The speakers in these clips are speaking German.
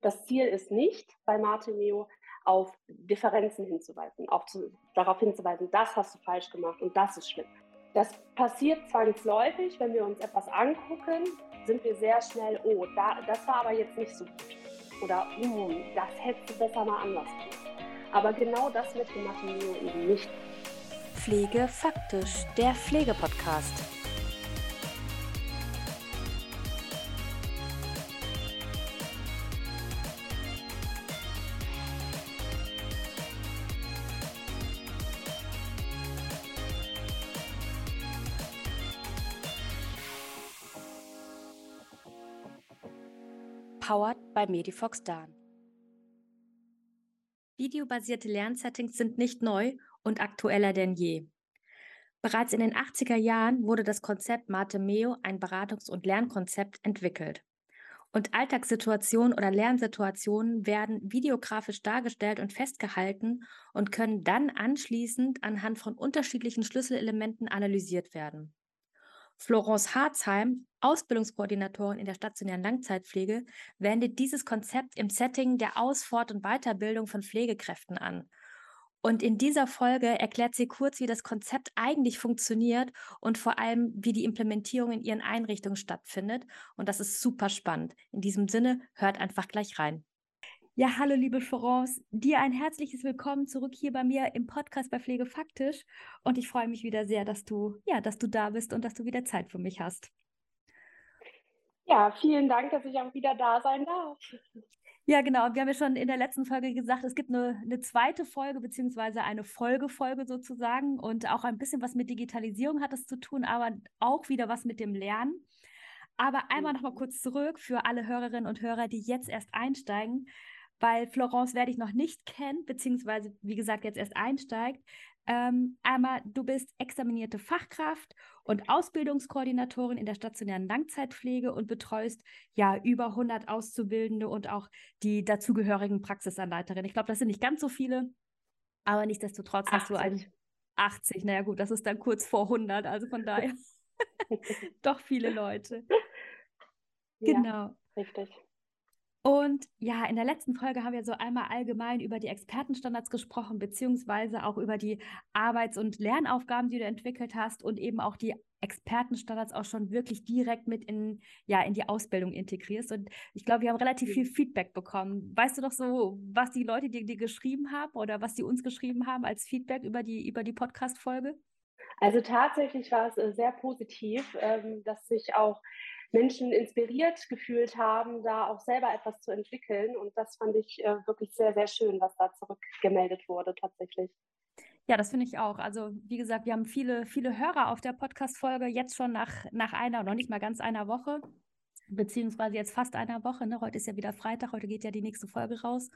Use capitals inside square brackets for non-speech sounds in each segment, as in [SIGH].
Das Ziel ist nicht bei Martimeo auf Differenzen hinzuweisen, auch zu, darauf hinzuweisen, das hast du falsch gemacht und das ist schlimm. Das passiert zwangsläufig, wenn wir uns etwas angucken, sind wir sehr schnell, oh, da, das war aber jetzt nicht so gut. Oder, oh, das hättest du besser mal anders tun. Aber genau das möchte Martinio eben nicht. Pflege faktisch, der Pflegepodcast. Powered by Medifox Dan. Videobasierte Lernsettings sind nicht neu und aktueller denn je. Bereits in den 80er Jahren wurde das Konzept Meo, ein Beratungs- und Lernkonzept, entwickelt. Und Alltagssituationen oder Lernsituationen werden videografisch dargestellt und festgehalten und können dann anschließend anhand von unterschiedlichen Schlüsselelementen analysiert werden. Florence Harzheim, Ausbildungskoordinatorin in der stationären Langzeitpflege, wendet dieses Konzept im Setting der Aus-, Fort- und Weiterbildung von Pflegekräften an. Und in dieser Folge erklärt sie kurz, wie das Konzept eigentlich funktioniert und vor allem, wie die Implementierung in ihren Einrichtungen stattfindet. Und das ist super spannend. In diesem Sinne, hört einfach gleich rein. Ja, hallo liebe Florence, dir ein herzliches Willkommen zurück hier bei mir im Podcast bei Pflege Faktisch und ich freue mich wieder sehr, dass du ja, dass du da bist und dass du wieder Zeit für mich hast. Ja, vielen Dank, dass ich auch wieder da sein darf. Ja, genau. Wir haben ja schon in der letzten Folge gesagt, es gibt eine, eine zweite Folge beziehungsweise eine Folgefolge sozusagen und auch ein bisschen was mit Digitalisierung hat es zu tun, aber auch wieder was mit dem Lernen. Aber einmal mhm. kurz zurück für alle Hörerinnen und Hörer, die jetzt erst einsteigen weil Florence werde ich noch nicht kennen, beziehungsweise, wie gesagt, jetzt erst einsteigt. Ähm, einmal, du bist examinierte Fachkraft und Ausbildungskoordinatorin in der stationären Langzeitpflege und betreust ja über 100 Auszubildende und auch die dazugehörigen Praxisanleiterinnen. Ich glaube, das sind nicht ganz so viele, aber nichtsdestotrotz 80. hast du ein 80. Naja, gut, das ist dann kurz vor 100, also von daher [LAUGHS] [LAUGHS] doch viele Leute. Ja, genau. Richtig. Und ja, in der letzten Folge haben wir so einmal allgemein über die Expertenstandards gesprochen, beziehungsweise auch über die Arbeits- und Lernaufgaben, die du entwickelt hast und eben auch die Expertenstandards auch schon wirklich direkt mit in, ja, in die Ausbildung integrierst. Und ich glaube, wir haben relativ viel Feedback bekommen. Weißt du doch so, was die Leute dir, dir geschrieben haben oder was die uns geschrieben haben als Feedback über die, über die Podcast-Folge? Also tatsächlich war es äh, sehr positiv, ähm, dass sich auch Menschen inspiriert gefühlt haben, da auch selber etwas zu entwickeln. Und das fand ich äh, wirklich sehr, sehr schön, was da zurückgemeldet wurde tatsächlich. Ja, das finde ich auch. Also, wie gesagt, wir haben viele, viele Hörer auf der Podcast-Folge jetzt schon nach, nach einer, noch nicht mal ganz einer Woche, beziehungsweise jetzt fast einer Woche. Ne? Heute ist ja wieder Freitag, heute geht ja die nächste Folge raus.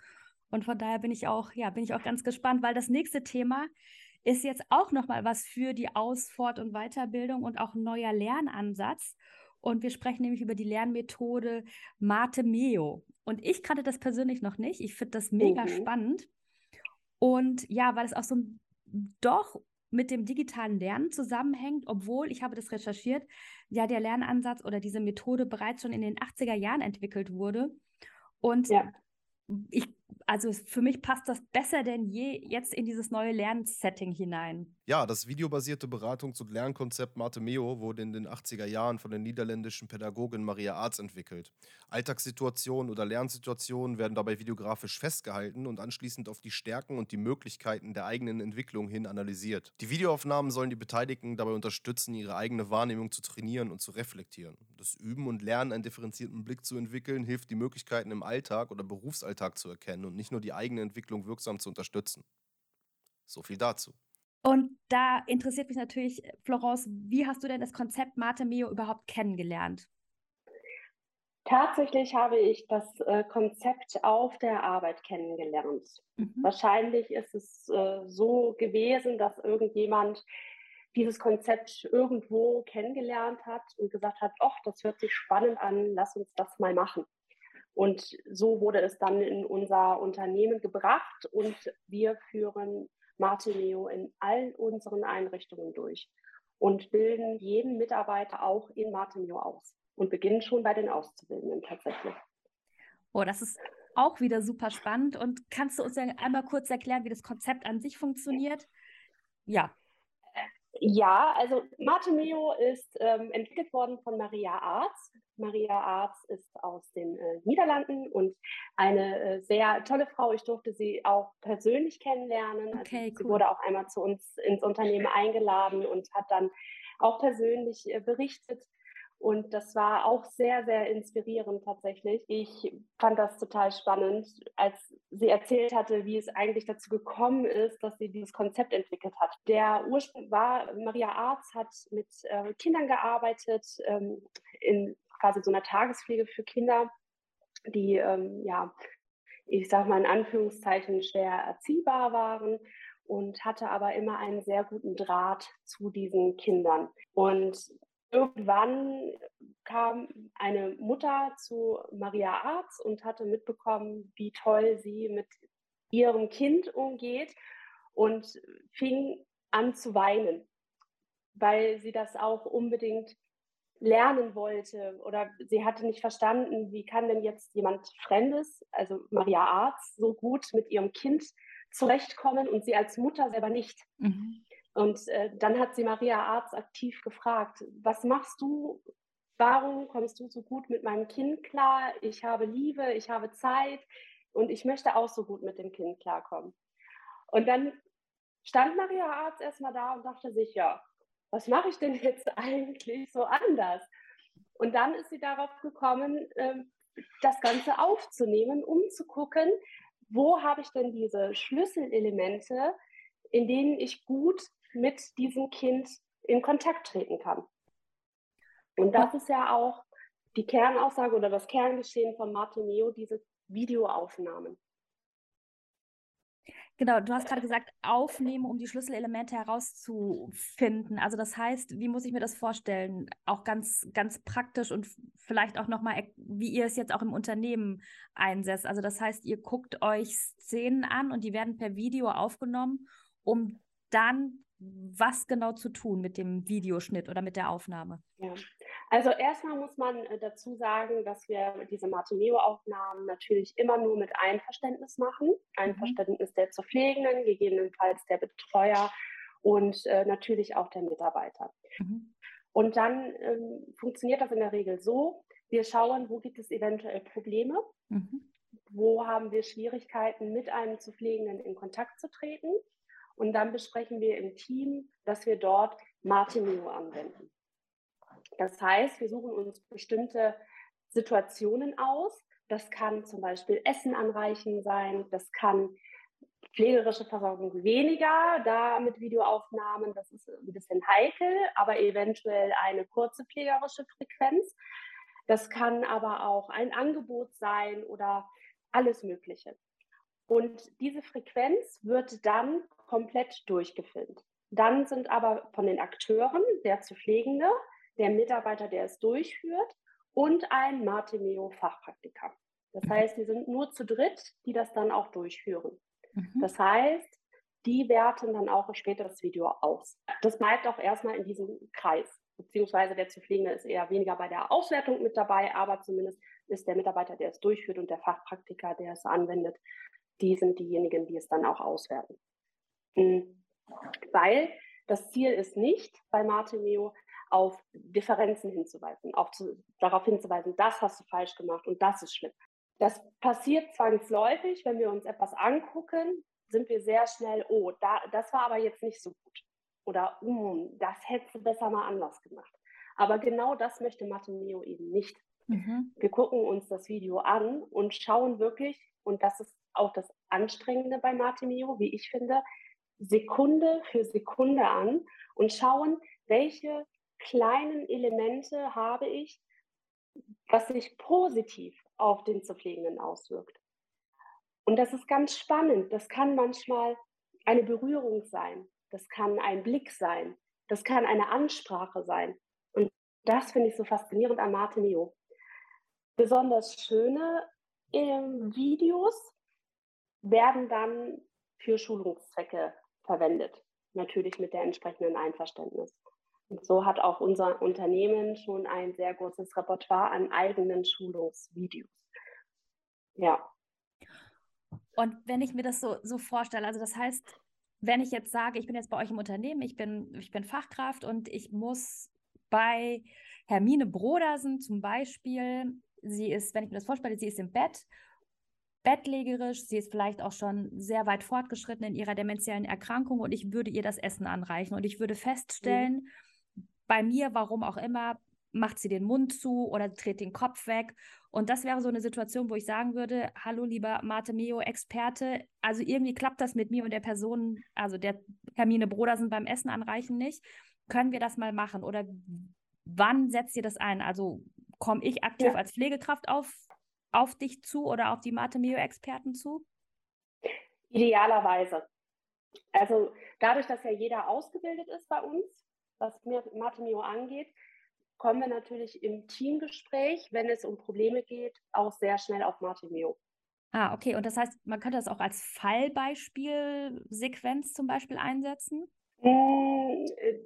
Und von daher bin ich auch, ja, bin ich auch ganz gespannt, weil das nächste Thema ist jetzt auch nochmal was für die Aus-, Fort- und Weiterbildung und auch ein neuer Lernansatz. Und wir sprechen nämlich über die Lernmethode Mate Meo. Und ich kannte das persönlich noch nicht. Ich finde das mega mhm. spannend. Und ja, weil es auch so doch mit dem digitalen Lernen zusammenhängt, obwohl, ich habe das recherchiert, ja der Lernansatz oder diese Methode bereits schon in den 80er Jahren entwickelt wurde. Und ja. ich also für mich passt das besser denn je jetzt in dieses neue Lernsetting hinein. Ja, das videobasierte Beratungs- und Lernkonzept Martemeo wurde in den 80er Jahren von der niederländischen Pädagogin Maria Arz entwickelt. Alltagssituationen oder Lernsituationen werden dabei videografisch festgehalten und anschließend auf die Stärken und die Möglichkeiten der eigenen Entwicklung hin analysiert. Die Videoaufnahmen sollen die Beteiligten dabei unterstützen, ihre eigene Wahrnehmung zu trainieren und zu reflektieren. Das Üben und Lernen, einen differenzierten Blick zu entwickeln, hilft, die Möglichkeiten im Alltag oder Berufsalltag zu erkennen und nicht nur die eigene Entwicklung wirksam zu unterstützen. So viel dazu. Und da interessiert mich natürlich, Florence, wie hast du denn das Konzept Mate Meo überhaupt kennengelernt? Tatsächlich habe ich das äh, Konzept auf der Arbeit kennengelernt. Mhm. Wahrscheinlich ist es äh, so gewesen, dass irgendjemand dieses Konzept irgendwo kennengelernt hat und gesagt hat, ach, das hört sich spannend an, lass uns das mal machen. Und so wurde es dann in unser Unternehmen gebracht und wir führen Martineo in all unseren Einrichtungen durch und bilden jeden Mitarbeiter auch in Martineo aus und beginnen schon bei den Auszubildenden tatsächlich. Oh, das ist auch wieder super spannend. Und kannst du uns ja einmal kurz erklären, wie das Konzept an sich funktioniert? Ja. Ja, also Martemeo ist ähm, entwickelt worden von Maria Arz. Maria Arz ist aus den äh, Niederlanden und eine äh, sehr tolle Frau. Ich durfte sie auch persönlich kennenlernen. Also okay, also, cool. Sie wurde auch einmal zu uns ins Unternehmen eingeladen und hat dann auch persönlich äh, berichtet. Und das war auch sehr, sehr inspirierend tatsächlich. Ich fand das total spannend, als sie erzählt hatte, wie es eigentlich dazu gekommen ist, dass sie dieses Konzept entwickelt hat. Der Ursprung war, Maria Arz hat mit äh, Kindern gearbeitet, ähm, in quasi so einer Tagespflege für Kinder, die, ähm, ja, ich sag mal in Anführungszeichen schwer erziehbar waren und hatte aber immer einen sehr guten Draht zu diesen Kindern. Und irgendwann kam eine Mutter zu Maria Arz und hatte mitbekommen, wie toll sie mit ihrem Kind umgeht und fing an zu weinen, weil sie das auch unbedingt lernen wollte oder sie hatte nicht verstanden, wie kann denn jetzt jemand Fremdes, also Maria Arz, so gut mit ihrem Kind zurechtkommen und sie als Mutter selber nicht. Mhm. Und äh, dann hat sie Maria Arz aktiv gefragt, was machst du? Warum kommst du so gut mit meinem Kind klar? Ich habe Liebe, ich habe Zeit und ich möchte auch so gut mit dem Kind klarkommen. Und dann stand Maria Arz erstmal da und dachte sich, ja, was mache ich denn jetzt [LAUGHS] eigentlich so anders? Und dann ist sie darauf gekommen, ähm, das Ganze aufzunehmen, um zu gucken, wo habe ich denn diese Schlüsselelemente, in denen ich gut mit diesem Kind in Kontakt treten kann. Und das ist ja auch die Kernaussage oder das Kerngeschehen von Martin Neo, diese Videoaufnahmen. Genau, du hast gerade gesagt, aufnehmen, um die Schlüsselelemente herauszufinden. Also das heißt, wie muss ich mir das vorstellen? Auch ganz, ganz praktisch und vielleicht auch nochmal, wie ihr es jetzt auch im Unternehmen einsetzt. Also das heißt, ihr guckt euch Szenen an und die werden per Video aufgenommen, um dann was genau zu tun mit dem Videoschnitt oder mit der Aufnahme? Ja. Also erstmal muss man äh, dazu sagen, dass wir diese Martineo-Aufnahmen natürlich immer nur mit Einverständnis machen. Mhm. Einverständnis der zu Pflegenden, gegebenenfalls der Betreuer und äh, natürlich auch der Mitarbeiter. Mhm. Und dann ähm, funktioniert das in der Regel so, wir schauen, wo gibt es eventuell Probleme, mhm. wo haben wir Schwierigkeiten, mit einem zu Pflegenden in Kontakt zu treten und dann besprechen wir im Team, dass wir dort Martineo anwenden. Das heißt, wir suchen uns bestimmte Situationen aus. Das kann zum Beispiel Essen anreichen sein, das kann pflegerische Versorgung weniger, da mit Videoaufnahmen, das ist ein bisschen heikel, aber eventuell eine kurze pflegerische Frequenz. Das kann aber auch ein Angebot sein oder alles Mögliche. Und diese Frequenz wird dann komplett durchgefilmt. Dann sind aber von den Akteuren der zu Pflegende, der Mitarbeiter, der es durchführt und ein Martimeo-Fachpraktiker. Das mhm. heißt, die sind nur zu dritt, die das dann auch durchführen. Mhm. Das heißt, die werten dann auch später das Video aus. Das bleibt auch erstmal in diesem Kreis, beziehungsweise der zu Pflegende ist eher weniger bei der Auswertung mit dabei, aber zumindest ist der Mitarbeiter, der es durchführt und der Fachpraktiker, der es anwendet, die sind diejenigen, die es dann auch auswerten. Mhm. Weil das Ziel ist nicht bei Martimeo auf Differenzen hinzuweisen, auf zu, darauf hinzuweisen, das hast du falsch gemacht und das ist schlimm. Das passiert zwangsläufig, wenn wir uns etwas angucken, sind wir sehr schnell, oh, da, das war aber jetzt nicht so gut. Oder, mm, das hättest du besser mal anders gemacht. Aber genau das möchte Martimeo eben nicht. Mhm. Wir gucken uns das Video an und schauen wirklich, und das ist auch das Anstrengende bei Martimio, wie ich finde, Sekunde für Sekunde an und schauen, welche kleinen Elemente habe ich, was sich positiv auf den zu Pflegenden auswirkt. Und das ist ganz spannend. Das kann manchmal eine Berührung sein, das kann ein Blick sein, das kann eine Ansprache sein. Und das finde ich so faszinierend an Martinio. Besonders schöne ähm, Videos werden dann für Schulungszwecke verwendet. Natürlich mit der entsprechenden Einverständnis. Und so hat auch unser Unternehmen schon ein sehr großes Repertoire an eigenen Schulungsvideos. Ja. Und wenn ich mir das so, so vorstelle, also das heißt, wenn ich jetzt sage, ich bin jetzt bei euch im Unternehmen, ich bin, ich bin Fachkraft und ich muss bei Hermine Brodersen zum Beispiel, sie ist, wenn ich mir das vorstelle, sie ist im Bett, bettlägerisch, sie ist vielleicht auch schon sehr weit fortgeschritten in ihrer dementiellen Erkrankung und ich würde ihr das Essen anreichen und ich würde feststellen, mhm. Bei mir, warum auch immer, macht sie den Mund zu oder dreht den Kopf weg. Und das wäre so eine Situation, wo ich sagen würde, hallo lieber Mate Meo Experte, also irgendwie klappt das mit mir und der Person, also der Hermine Brodersen beim Essen anreichen nicht. Können wir das mal machen? Oder wann setzt ihr das ein? Also komme ich aktiv ja. als Pflegekraft auf, auf dich zu oder auf die Mate Meo Experten zu? Idealerweise. Also dadurch, dass ja jeder ausgebildet ist bei uns, was Mate Meo angeht, kommen wir natürlich im Teamgespräch, wenn es um Probleme geht, auch sehr schnell auf Martimeo. Ah, okay. Und das heißt, man könnte das auch als Fallbeispielsequenz zum Beispiel einsetzen? Hm, äh,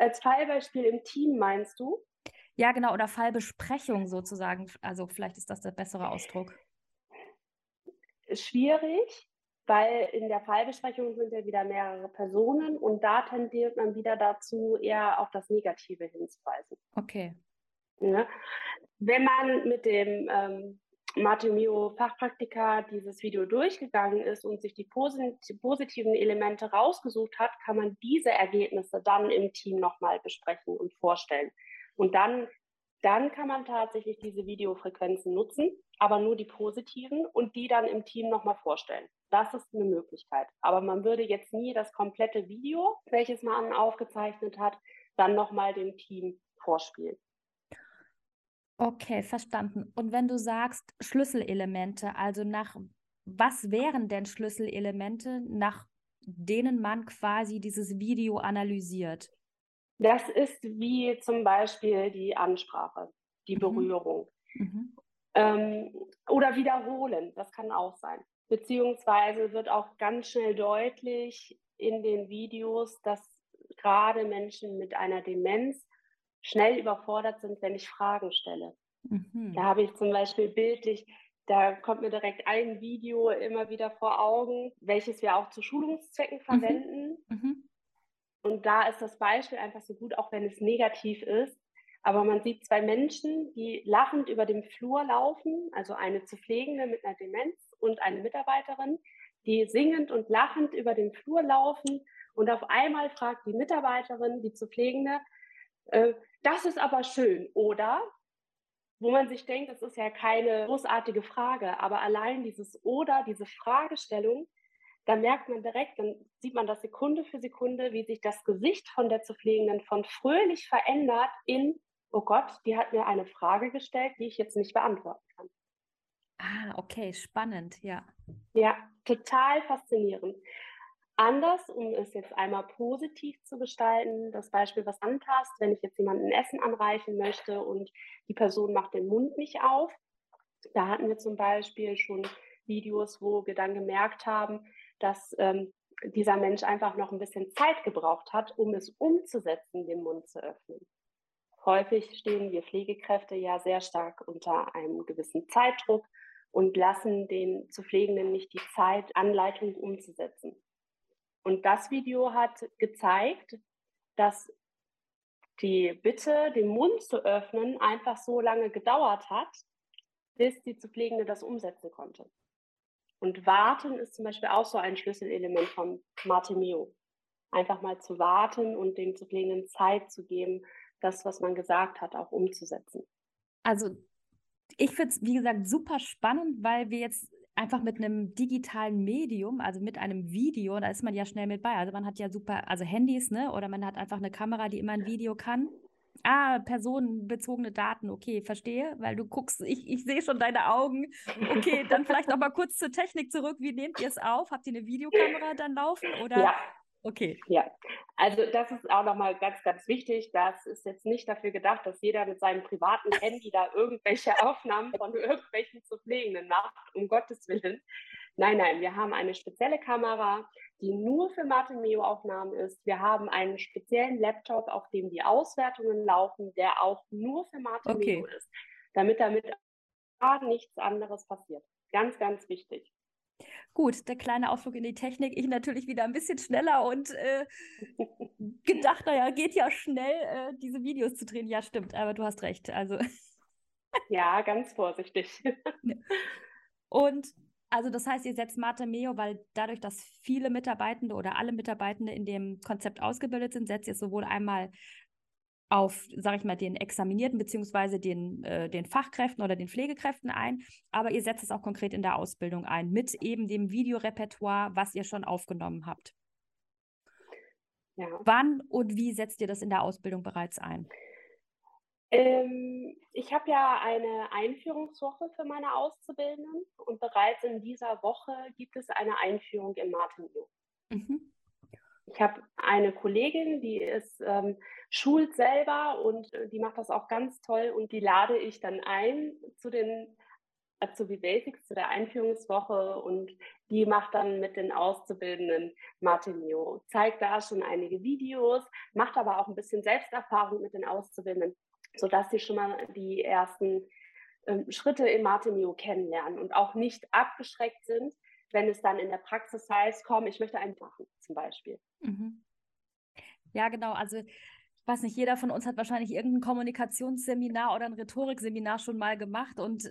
als Fallbeispiel im Team meinst du? Ja, genau. Oder Fallbesprechung sozusagen. Also vielleicht ist das der bessere Ausdruck. Schwierig, weil in der Fallbesprechung sind ja wieder mehrere Personen und da tendiert man wieder dazu, eher auf das Negative hinzuweisen. Okay. Ja. Wenn man mit dem ähm, Martin Fachpraktiker dieses Video durchgegangen ist und sich die positiven Elemente rausgesucht hat, kann man diese Ergebnisse dann im Team nochmal besprechen und vorstellen. Und dann dann kann man tatsächlich diese Videofrequenzen nutzen, aber nur die positiven und die dann im Team nochmal vorstellen. Das ist eine Möglichkeit. Aber man würde jetzt nie das komplette Video, welches man aufgezeichnet hat, dann nochmal dem Team vorspielen. Okay, verstanden. Und wenn du sagst Schlüsselelemente, also nach was wären denn Schlüsselelemente, nach denen man quasi dieses Video analysiert? Das ist wie zum Beispiel die Ansprache, die mhm. Berührung. Mhm. Ähm, oder wiederholen, das kann auch sein. Beziehungsweise wird auch ganz schnell deutlich in den Videos, dass gerade Menschen mit einer Demenz schnell überfordert sind, wenn ich Fragen stelle. Mhm. Da habe ich zum Beispiel bildlich, da kommt mir direkt ein Video immer wieder vor Augen, welches wir auch zu Schulungszwecken mhm. verwenden. Mhm. Und da ist das Beispiel einfach so gut, auch wenn es negativ ist. Aber man sieht zwei Menschen, die lachend über dem Flur laufen, also eine zu Pflegende mit einer Demenz und eine Mitarbeiterin, die singend und lachend über den Flur laufen. Und auf einmal fragt die Mitarbeiterin, die zu Pflegende, äh, das ist aber schön, oder? Wo man sich denkt, das ist ja keine großartige Frage, aber allein dieses oder, diese Fragestellung da merkt man direkt, dann sieht man das Sekunde für Sekunde, wie sich das Gesicht von der zu Pflegenden von fröhlich verändert in, oh Gott, die hat mir eine Frage gestellt, die ich jetzt nicht beantworten kann. Ah, okay, spannend, ja. Ja, total faszinierend. Anders, um es jetzt einmal positiv zu gestalten, das Beispiel, was anpasst, wenn ich jetzt jemanden Essen anreichen möchte und die Person macht den Mund nicht auf. Da hatten wir zum Beispiel schon Videos, wo wir dann gemerkt haben, dass ähm, dieser Mensch einfach noch ein bisschen Zeit gebraucht hat, um es umzusetzen, den Mund zu öffnen. Häufig stehen wir Pflegekräfte ja sehr stark unter einem gewissen Zeitdruck und lassen den zu Pflegenden nicht die Zeit, Anleitungen umzusetzen. Und das Video hat gezeigt, dass die Bitte, den Mund zu öffnen, einfach so lange gedauert hat, bis die zu Pflegende das umsetzen konnte. Und warten ist zum Beispiel auch so ein Schlüsselelement von Martimeo. Einfach mal zu warten und dem zu pflegenden Zeit zu geben, das, was man gesagt hat, auch umzusetzen. Also ich finde es, wie gesagt, super spannend, weil wir jetzt einfach mit einem digitalen Medium, also mit einem Video, da ist man ja schnell mit bei. Also man hat ja super, also Handys, ne? Oder man hat einfach eine Kamera, die immer ein Video kann. Ah, personenbezogene Daten, okay, verstehe, weil du guckst, ich, ich sehe schon deine Augen. Okay, dann vielleicht noch mal kurz zur Technik zurück. Wie nehmt ihr es auf? Habt ihr eine Videokamera dann laufen? Oder? Ja. Okay. Ja, also das ist auch nochmal ganz, ganz wichtig. Das ist jetzt nicht dafür gedacht, dass jeder mit seinem privaten Handy da irgendwelche [LAUGHS] Aufnahmen von irgendwelchen zu Pflegenden macht, um Gottes Willen. Nein, nein, wir haben eine spezielle Kamera, die nur für Martin Meo Aufnahmen ist. Wir haben einen speziellen Laptop, auf dem die Auswertungen laufen, der auch nur für Martin okay. Meo ist, damit damit nichts anderes passiert. Ganz, ganz wichtig. Gut, der kleine Ausflug in die Technik. Ich natürlich wieder ein bisschen schneller und äh, [LAUGHS] gedacht, naja, geht ja schnell, äh, diese Videos zu drehen. Ja, stimmt, aber du hast recht. Also. [LAUGHS] ja, ganz vorsichtig. und also das heißt, ihr setzt Mate Meo, weil dadurch, dass viele Mitarbeitende oder alle Mitarbeitende in dem Konzept ausgebildet sind, setzt ihr sowohl einmal auf, sage ich mal, den Examinierten beziehungsweise den, äh, den Fachkräften oder den Pflegekräften ein, aber ihr setzt es auch konkret in der Ausbildung ein, mit eben dem Videorepertoire, was ihr schon aufgenommen habt. Ja. Wann und wie setzt ihr das in der Ausbildung bereits ein? Ähm, ich habe ja eine Einführungswoche für meine Auszubildenden und bereits in dieser Woche gibt es eine Einführung in Martinio. Mhm. Ich habe eine Kollegin, die ist ähm, schult selber und äh, die macht das auch ganz toll und die lade ich dann ein zu den Azubi Basics, zu der Einführungswoche und die macht dann mit den Auszubildenden Martinio, zeigt da schon einige Videos, macht aber auch ein bisschen Selbsterfahrung mit den Auszubildenden, sodass sie schon mal die ersten ähm, Schritte im Martinio kennenlernen und auch nicht abgeschreckt sind, wenn es dann in der Praxis heißt, komm, ich möchte einen machen, zum Beispiel. Mhm. Ja, genau. Also ich weiß nicht, jeder von uns hat wahrscheinlich irgendein Kommunikationsseminar oder ein Rhetorikseminar schon mal gemacht und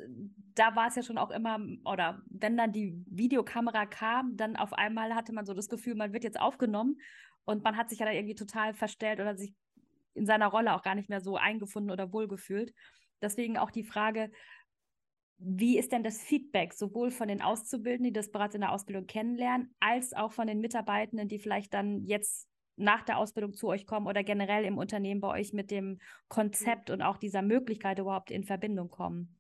da war es ja schon auch immer, oder wenn dann die Videokamera kam, dann auf einmal hatte man so das Gefühl, man wird jetzt aufgenommen und man hat sich ja da irgendwie total verstellt oder sich in seiner Rolle auch gar nicht mehr so eingefunden oder wohlgefühlt. Deswegen auch die Frage, wie ist denn das Feedback sowohl von den Auszubildenden, die das bereits in der Ausbildung kennenlernen, als auch von den Mitarbeitenden, die vielleicht dann jetzt nach der Ausbildung zu euch kommen oder generell im Unternehmen bei euch mit dem Konzept und auch dieser Möglichkeit überhaupt in Verbindung kommen?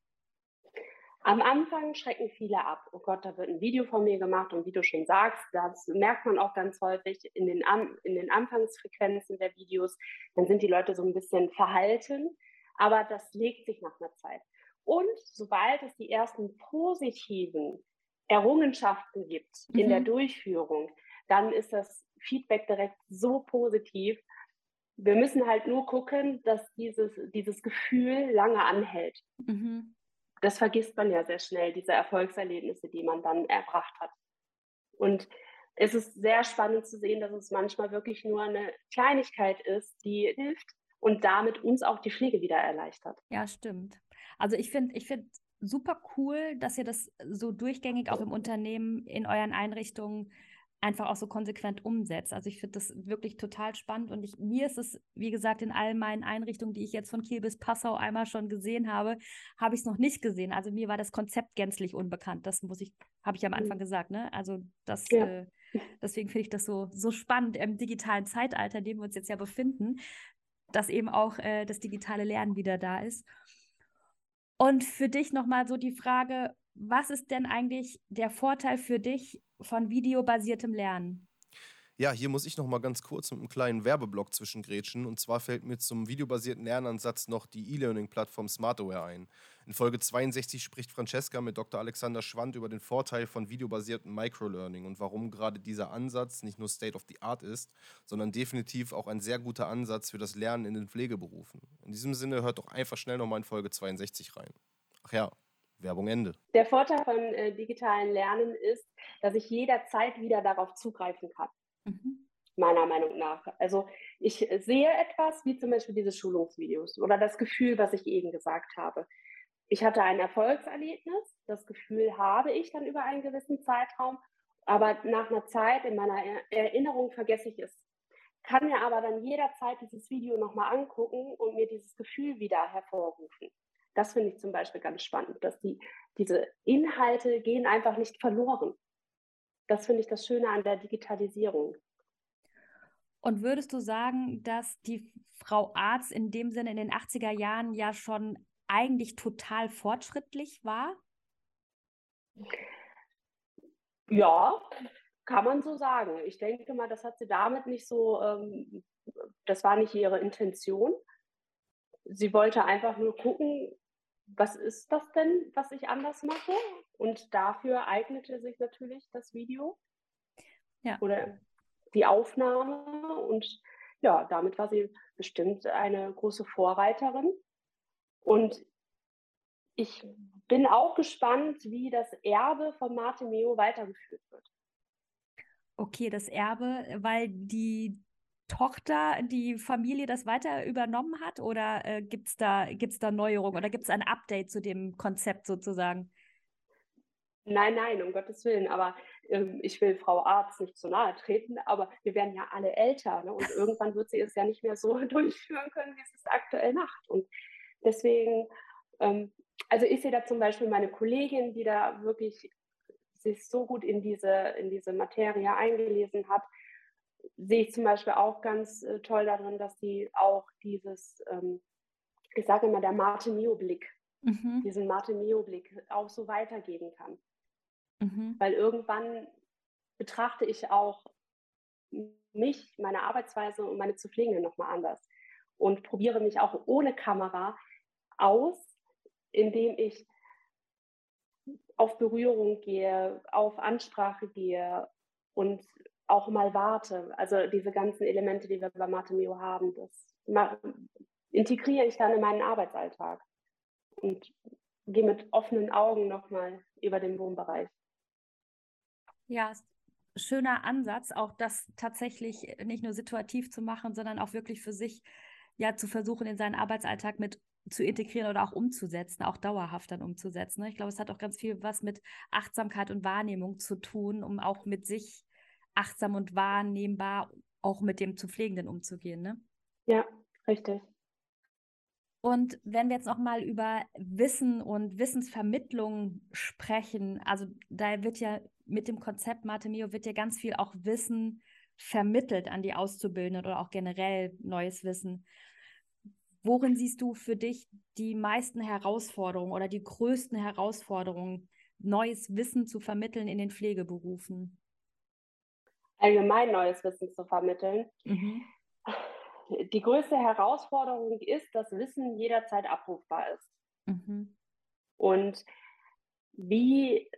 Am Anfang schrecken viele ab. Oh Gott, da wird ein Video von mir gemacht und wie du schon sagst, das merkt man auch ganz häufig in den, An in den Anfangsfrequenzen der Videos. Dann sind die Leute so ein bisschen verhalten, aber das legt sich nach einer Zeit. Und sobald es die ersten positiven Errungenschaften gibt mhm. in der mhm. Durchführung, dann ist das Feedback direkt so positiv. Wir müssen halt nur gucken, dass dieses, dieses Gefühl lange anhält. Mhm. Das vergisst man ja sehr schnell, diese Erfolgserlebnisse, die man dann erbracht hat. Und es ist sehr spannend zu sehen, dass es manchmal wirklich nur eine Kleinigkeit ist, die hilft und damit uns auch die Pflege wieder erleichtert. Ja, stimmt. Also ich finde, ich finde super cool, dass ihr das so durchgängig auch im Unternehmen in euren Einrichtungen einfach auch so konsequent umsetzt. Also ich finde das wirklich total spannend und ich, mir ist es, wie gesagt, in all meinen Einrichtungen, die ich jetzt von Kiel bis Passau einmal schon gesehen habe, habe ich es noch nicht gesehen. Also mir war das Konzept gänzlich unbekannt. Das muss ich, habe ich am Anfang mhm. gesagt, ne? Also das, ja. äh, deswegen finde ich das so, so spannend im digitalen Zeitalter, in dem wir uns jetzt ja befinden, dass eben auch äh, das digitale Lernen wieder da ist. Und für dich nochmal so die Frage, was ist denn eigentlich der Vorteil für dich von videobasiertem Lernen? Ja, hier muss ich noch mal ganz kurz mit einem kleinen Werbeblock zwischengrätschen. Und zwar fällt mir zum videobasierten Lernansatz noch die E-Learning-Plattform Smartware ein. In Folge 62 spricht Francesca mit Dr. Alexander Schwand über den Vorteil von videobasiertem Microlearning und warum gerade dieser Ansatz nicht nur State of the Art ist, sondern definitiv auch ein sehr guter Ansatz für das Lernen in den Pflegeberufen. In diesem Sinne hört doch einfach schnell noch mal in Folge 62 rein. Ach ja, Werbung Ende. Der Vorteil von äh, digitalen Lernen ist, dass ich jederzeit wieder darauf zugreifen kann. Mhm. Meiner Meinung nach. Also ich sehe etwas, wie zum Beispiel diese Schulungsvideos oder das Gefühl, was ich eben gesagt habe. Ich hatte ein Erfolgserlebnis, das Gefühl habe ich dann über einen gewissen Zeitraum, aber nach einer Zeit in meiner Erinnerung vergesse ich es. Kann mir aber dann jederzeit dieses Video nochmal angucken und mir dieses Gefühl wieder hervorrufen. Das finde ich zum Beispiel ganz spannend, dass die, diese Inhalte gehen einfach nicht verloren. Das finde ich das Schöne an der Digitalisierung. Und würdest du sagen, dass die Frau Arzt in dem Sinne in den 80er Jahren ja schon eigentlich total fortschrittlich war? Ja, kann man so sagen. Ich denke mal, das hat sie damit nicht so, ähm, das war nicht ihre Intention. Sie wollte einfach nur gucken, was ist das denn, was ich anders mache? Und dafür eignete sich natürlich das Video ja. oder die Aufnahme. Und ja, damit war sie bestimmt eine große Vorreiterin. Und ich bin auch gespannt, wie das Erbe von Marte Meo weitergeführt wird. Okay, das Erbe, weil die Tochter, die Familie das weiter übernommen hat oder äh, gibt es da, gibt's da Neuerungen oder gibt es ein Update zu dem Konzept sozusagen? Nein, nein, um Gottes Willen. Aber ähm, ich will Frau Arzt nicht zu nahe treten, aber wir werden ja alle älter. Ne? Und irgendwann wird sie es ja nicht mehr so [LAUGHS] durchführen können, wie sie es aktuell macht. Und deswegen, ähm, also ich sehe da zum Beispiel meine Kollegin, die da wirklich sich so gut in diese, in diese Materie eingelesen hat, sehe ich zum Beispiel auch ganz äh, toll darin, dass sie auch dieses, ähm, ich sage immer, der Martin-Mio-Blick, mhm. diesen Martin-Mio-Blick auch so weitergeben kann. Mhm. Weil irgendwann betrachte ich auch mich, meine Arbeitsweise und meine zu Pflegenden nochmal anders und probiere mich auch ohne Kamera aus, indem ich auf Berührung gehe, auf Ansprache gehe und auch mal warte. Also diese ganzen Elemente, die wir bei Matemio haben, das integriere ich dann in meinen Arbeitsalltag und gehe mit offenen Augen nochmal über den Wohnbereich. Ja, schöner Ansatz, auch das tatsächlich nicht nur situativ zu machen, sondern auch wirklich für sich ja zu versuchen, in seinen Arbeitsalltag mit zu integrieren oder auch umzusetzen, auch dauerhaft dann umzusetzen. Ne? Ich glaube, es hat auch ganz viel was mit Achtsamkeit und Wahrnehmung zu tun, um auch mit sich achtsam und wahrnehmbar auch mit dem zu Pflegenden umzugehen. Ne? Ja, richtig. Und wenn wir jetzt noch mal über Wissen und Wissensvermittlung sprechen, also da wird ja mit dem Konzept Mate Mio wird ja ganz viel auch Wissen vermittelt an die Auszubildenden oder auch generell neues Wissen. Worin siehst du für dich die meisten Herausforderungen oder die größten Herausforderungen, neues Wissen zu vermitteln in den Pflegeberufen? Allgemein neues Wissen zu vermitteln. Mhm die größte Herausforderung ist, dass Wissen jederzeit abrufbar ist. Mhm. Und wie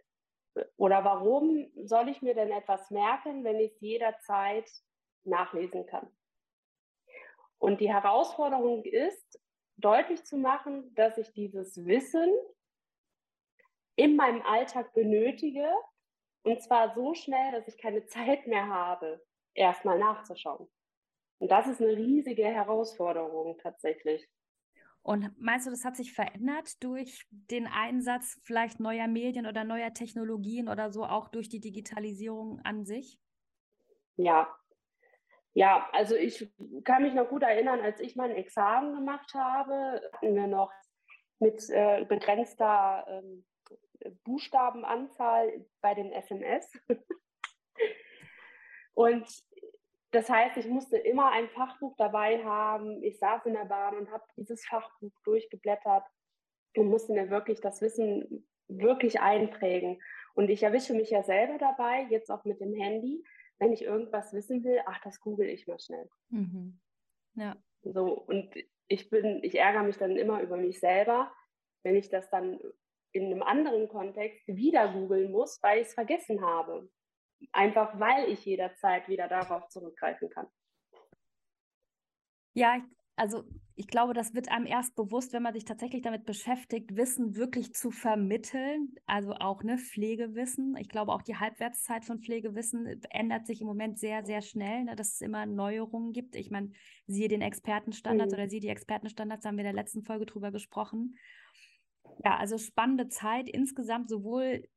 oder warum soll ich mir denn etwas merken, wenn ich es jederzeit nachlesen kann? Und die Herausforderung ist, deutlich zu machen, dass ich dieses Wissen in meinem Alltag benötige und zwar so schnell, dass ich keine [LAUGHS] Zeit mehr habe, erstmal nachzuschauen. Und das ist eine riesige Herausforderung tatsächlich. Und meinst du, das hat sich verändert durch den Einsatz vielleicht neuer Medien oder neuer Technologien oder so auch durch die Digitalisierung an sich? Ja. Ja, also ich kann mich noch gut erinnern, als ich mein Examen gemacht habe, hatten wir noch mit äh, begrenzter ähm, Buchstabenanzahl bei den SMS. [LAUGHS] Und das heißt, ich musste immer ein Fachbuch dabei haben. Ich saß in der Bahn und habe dieses Fachbuch durchgeblättert und musste mir wirklich das Wissen wirklich einprägen. Und ich erwische mich ja selber dabei, jetzt auch mit dem Handy, wenn ich irgendwas wissen will, ach, das google ich mal schnell. Mhm. Ja. So, und ich bin, ich ärgere mich dann immer über mich selber, wenn ich das dann in einem anderen Kontext wieder googeln muss, weil ich es vergessen habe. Einfach weil ich jederzeit wieder darauf zurückgreifen kann. Ja, also ich glaube, das wird einem erst bewusst, wenn man sich tatsächlich damit beschäftigt, Wissen wirklich zu vermitteln, also auch ne Pflegewissen. Ich glaube, auch die Halbwertszeit von Pflegewissen ändert sich im Moment sehr, sehr schnell, ne, dass es immer Neuerungen gibt. Ich meine, siehe den Expertenstandards mhm. oder siehe die Expertenstandards, haben wir in der letzten Folge drüber gesprochen. Ja, also spannende Zeit insgesamt, sowohl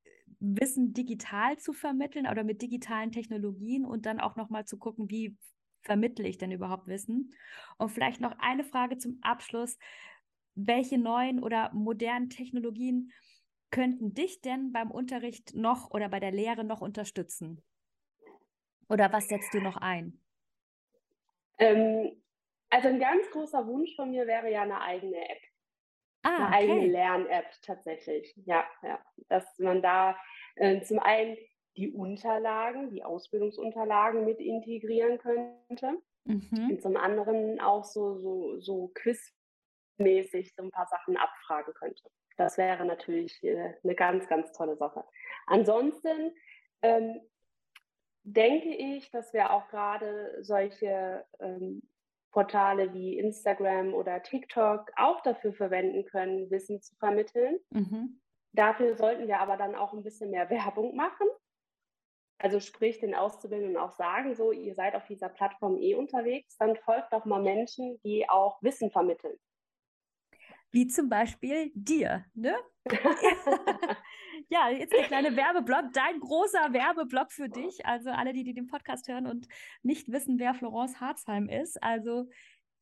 Wissen digital zu vermitteln oder mit digitalen Technologien und dann auch nochmal zu gucken, wie vermittle ich denn überhaupt Wissen? Und vielleicht noch eine Frage zum Abschluss. Welche neuen oder modernen Technologien könnten dich denn beim Unterricht noch oder bei der Lehre noch unterstützen? Oder was setzt du noch ein? Ähm, also ein ganz großer Wunsch von mir wäre ja eine eigene App. Ah, eine okay. eigene Lern-App tatsächlich. Ja, ja. Dass man da äh, zum einen die Unterlagen, die Ausbildungsunterlagen mit integrieren könnte. Mhm. Und zum anderen auch so, so, so quizmäßig so ein paar Sachen abfragen könnte. Das wäre natürlich äh, eine ganz, ganz tolle Sache. Ansonsten ähm, denke ich, dass wir auch gerade solche ähm, Portale wie Instagram oder TikTok auch dafür verwenden können, Wissen zu vermitteln. Mhm. Dafür sollten wir aber dann auch ein bisschen mehr Werbung machen. Also sprich den Auszubildenden auch sagen, so ihr seid auf dieser Plattform eh unterwegs, dann folgt doch mal Menschen, die auch Wissen vermitteln. Wie zum Beispiel dir, ne? [LAUGHS] ja, jetzt der kleine Werbeblock, dein großer Werbeblock für dich. Also alle, die, die den Podcast hören und nicht wissen, wer Florence Harzheim ist. Also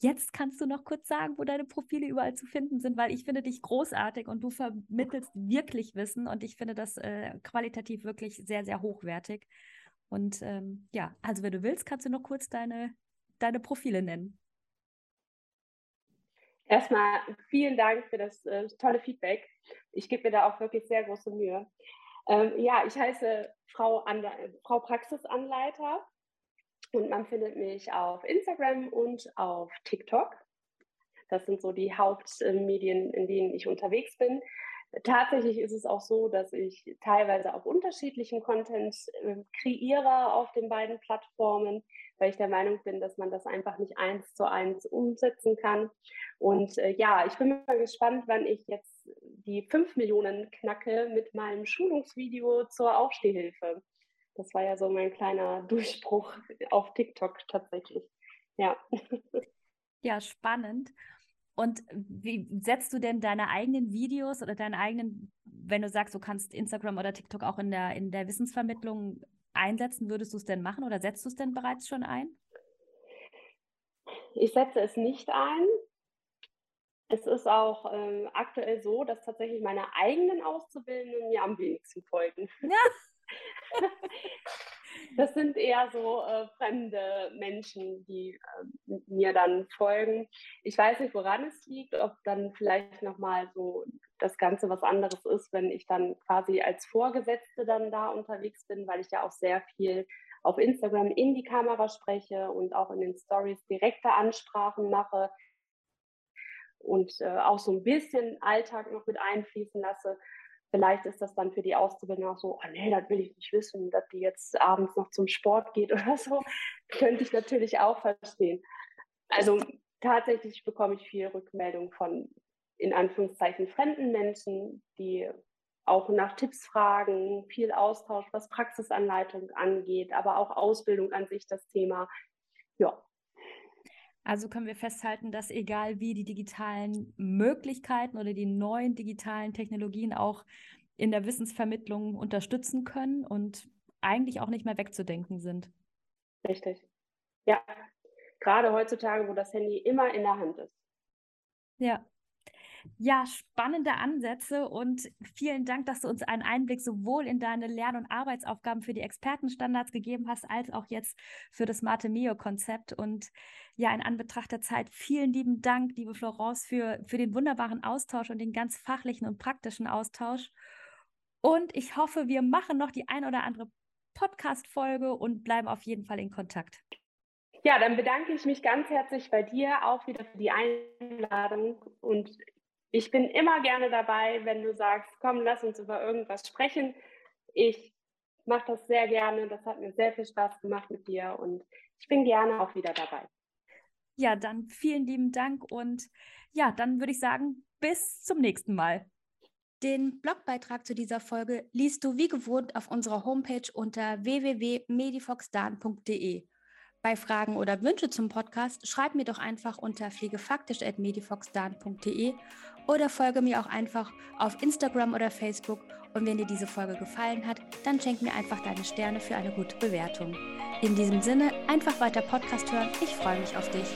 Jetzt kannst du noch kurz sagen, wo deine Profile überall zu finden sind, weil ich finde dich großartig und du vermittelst wirklich Wissen und ich finde das äh, qualitativ wirklich sehr, sehr hochwertig. Und ähm, ja, also wenn du willst, kannst du noch kurz deine, deine Profile nennen. Erstmal vielen Dank für das äh, tolle Feedback. Ich gebe mir da auch wirklich sehr große Mühe. Ähm, ja, ich heiße Frau, Frau Praxisanleiter und man findet mich auf Instagram und auf TikTok. Das sind so die Hauptmedien, in denen ich unterwegs bin. Tatsächlich ist es auch so, dass ich teilweise auch unterschiedlichen Content äh, kreiere auf den beiden Plattformen, weil ich der Meinung bin, dass man das einfach nicht eins zu eins umsetzen kann. Und äh, ja, ich bin mal gespannt, wann ich jetzt die 5 Millionen knacke mit meinem Schulungsvideo zur Aufstehhilfe. Das war ja so mein kleiner Durchbruch auf TikTok tatsächlich. Ja. Ja, spannend. Und wie setzt du denn deine eigenen Videos oder deine eigenen, wenn du sagst, du kannst Instagram oder TikTok auch in der, in der Wissensvermittlung einsetzen, würdest du es denn machen oder setzt du es denn bereits schon ein? Ich setze es nicht ein. Es ist auch ähm, aktuell so, dass tatsächlich meine eigenen Auszubildenden mir am wenigsten folgen. Ja. [LAUGHS] [LAUGHS] das sind eher so äh, fremde Menschen, die äh, mir dann folgen. Ich weiß nicht, woran es liegt, ob dann vielleicht nochmal so das Ganze was anderes ist, wenn ich dann quasi als Vorgesetzte dann da unterwegs bin, weil ich ja auch sehr viel auf Instagram in die Kamera spreche und auch in den Stories direkte Ansprachen mache und äh, auch so ein bisschen Alltag noch mit einfließen lasse. Vielleicht ist das dann für die Auszubildenden auch so, oh nee, das will ich nicht wissen, dass die jetzt abends noch zum Sport geht [LAUGHS] oder so. Könnte ich natürlich auch verstehen. Also tatsächlich bekomme ich viel Rückmeldung von in Anführungszeichen fremden Menschen, die auch nach Tipps fragen, viel Austausch, was Praxisanleitung angeht, aber auch Ausbildung an sich das Thema. Ja, also können wir festhalten, dass egal wie die digitalen Möglichkeiten oder die neuen digitalen Technologien auch in der Wissensvermittlung unterstützen können und eigentlich auch nicht mehr wegzudenken sind. Richtig. Ja, gerade heutzutage, wo das Handy immer in der Hand ist. Ja, ja, spannende Ansätze und vielen Dank, dass du uns einen Einblick sowohl in deine Lern- und Arbeitsaufgaben für die Expertenstandards gegeben hast, als auch jetzt für das Mate Mio-Konzept. Und ja, in Anbetracht der Zeit, vielen lieben Dank, liebe Florence, für, für den wunderbaren Austausch und den ganz fachlichen und praktischen Austausch. Und ich hoffe, wir machen noch die ein oder andere Podcast-Folge und bleiben auf jeden Fall in Kontakt. Ja, dann bedanke ich mich ganz herzlich bei dir auch wieder für die Einladung und ich bin immer gerne dabei, wenn du sagst, komm, lass uns über irgendwas sprechen. Ich mache das sehr gerne. Das hat mir sehr viel Spaß gemacht mit dir und ich bin gerne auch wieder dabei. Ja, dann vielen lieben Dank und ja, dann würde ich sagen, bis zum nächsten Mal. Den Blogbeitrag zu dieser Folge liest du wie gewohnt auf unserer Homepage unter www.medifoxdan.de. Bei Fragen oder Wünsche zum Podcast schreib mir doch einfach unter pflegefaktisch.medifoxdan.de oder folge mir auch einfach auf Instagram oder Facebook. Und wenn dir diese Folge gefallen hat, dann schenk mir einfach deine Sterne für eine gute Bewertung. In diesem Sinne, einfach weiter Podcast hören. Ich freue mich auf dich.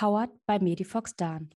Powered by Medifox Dan.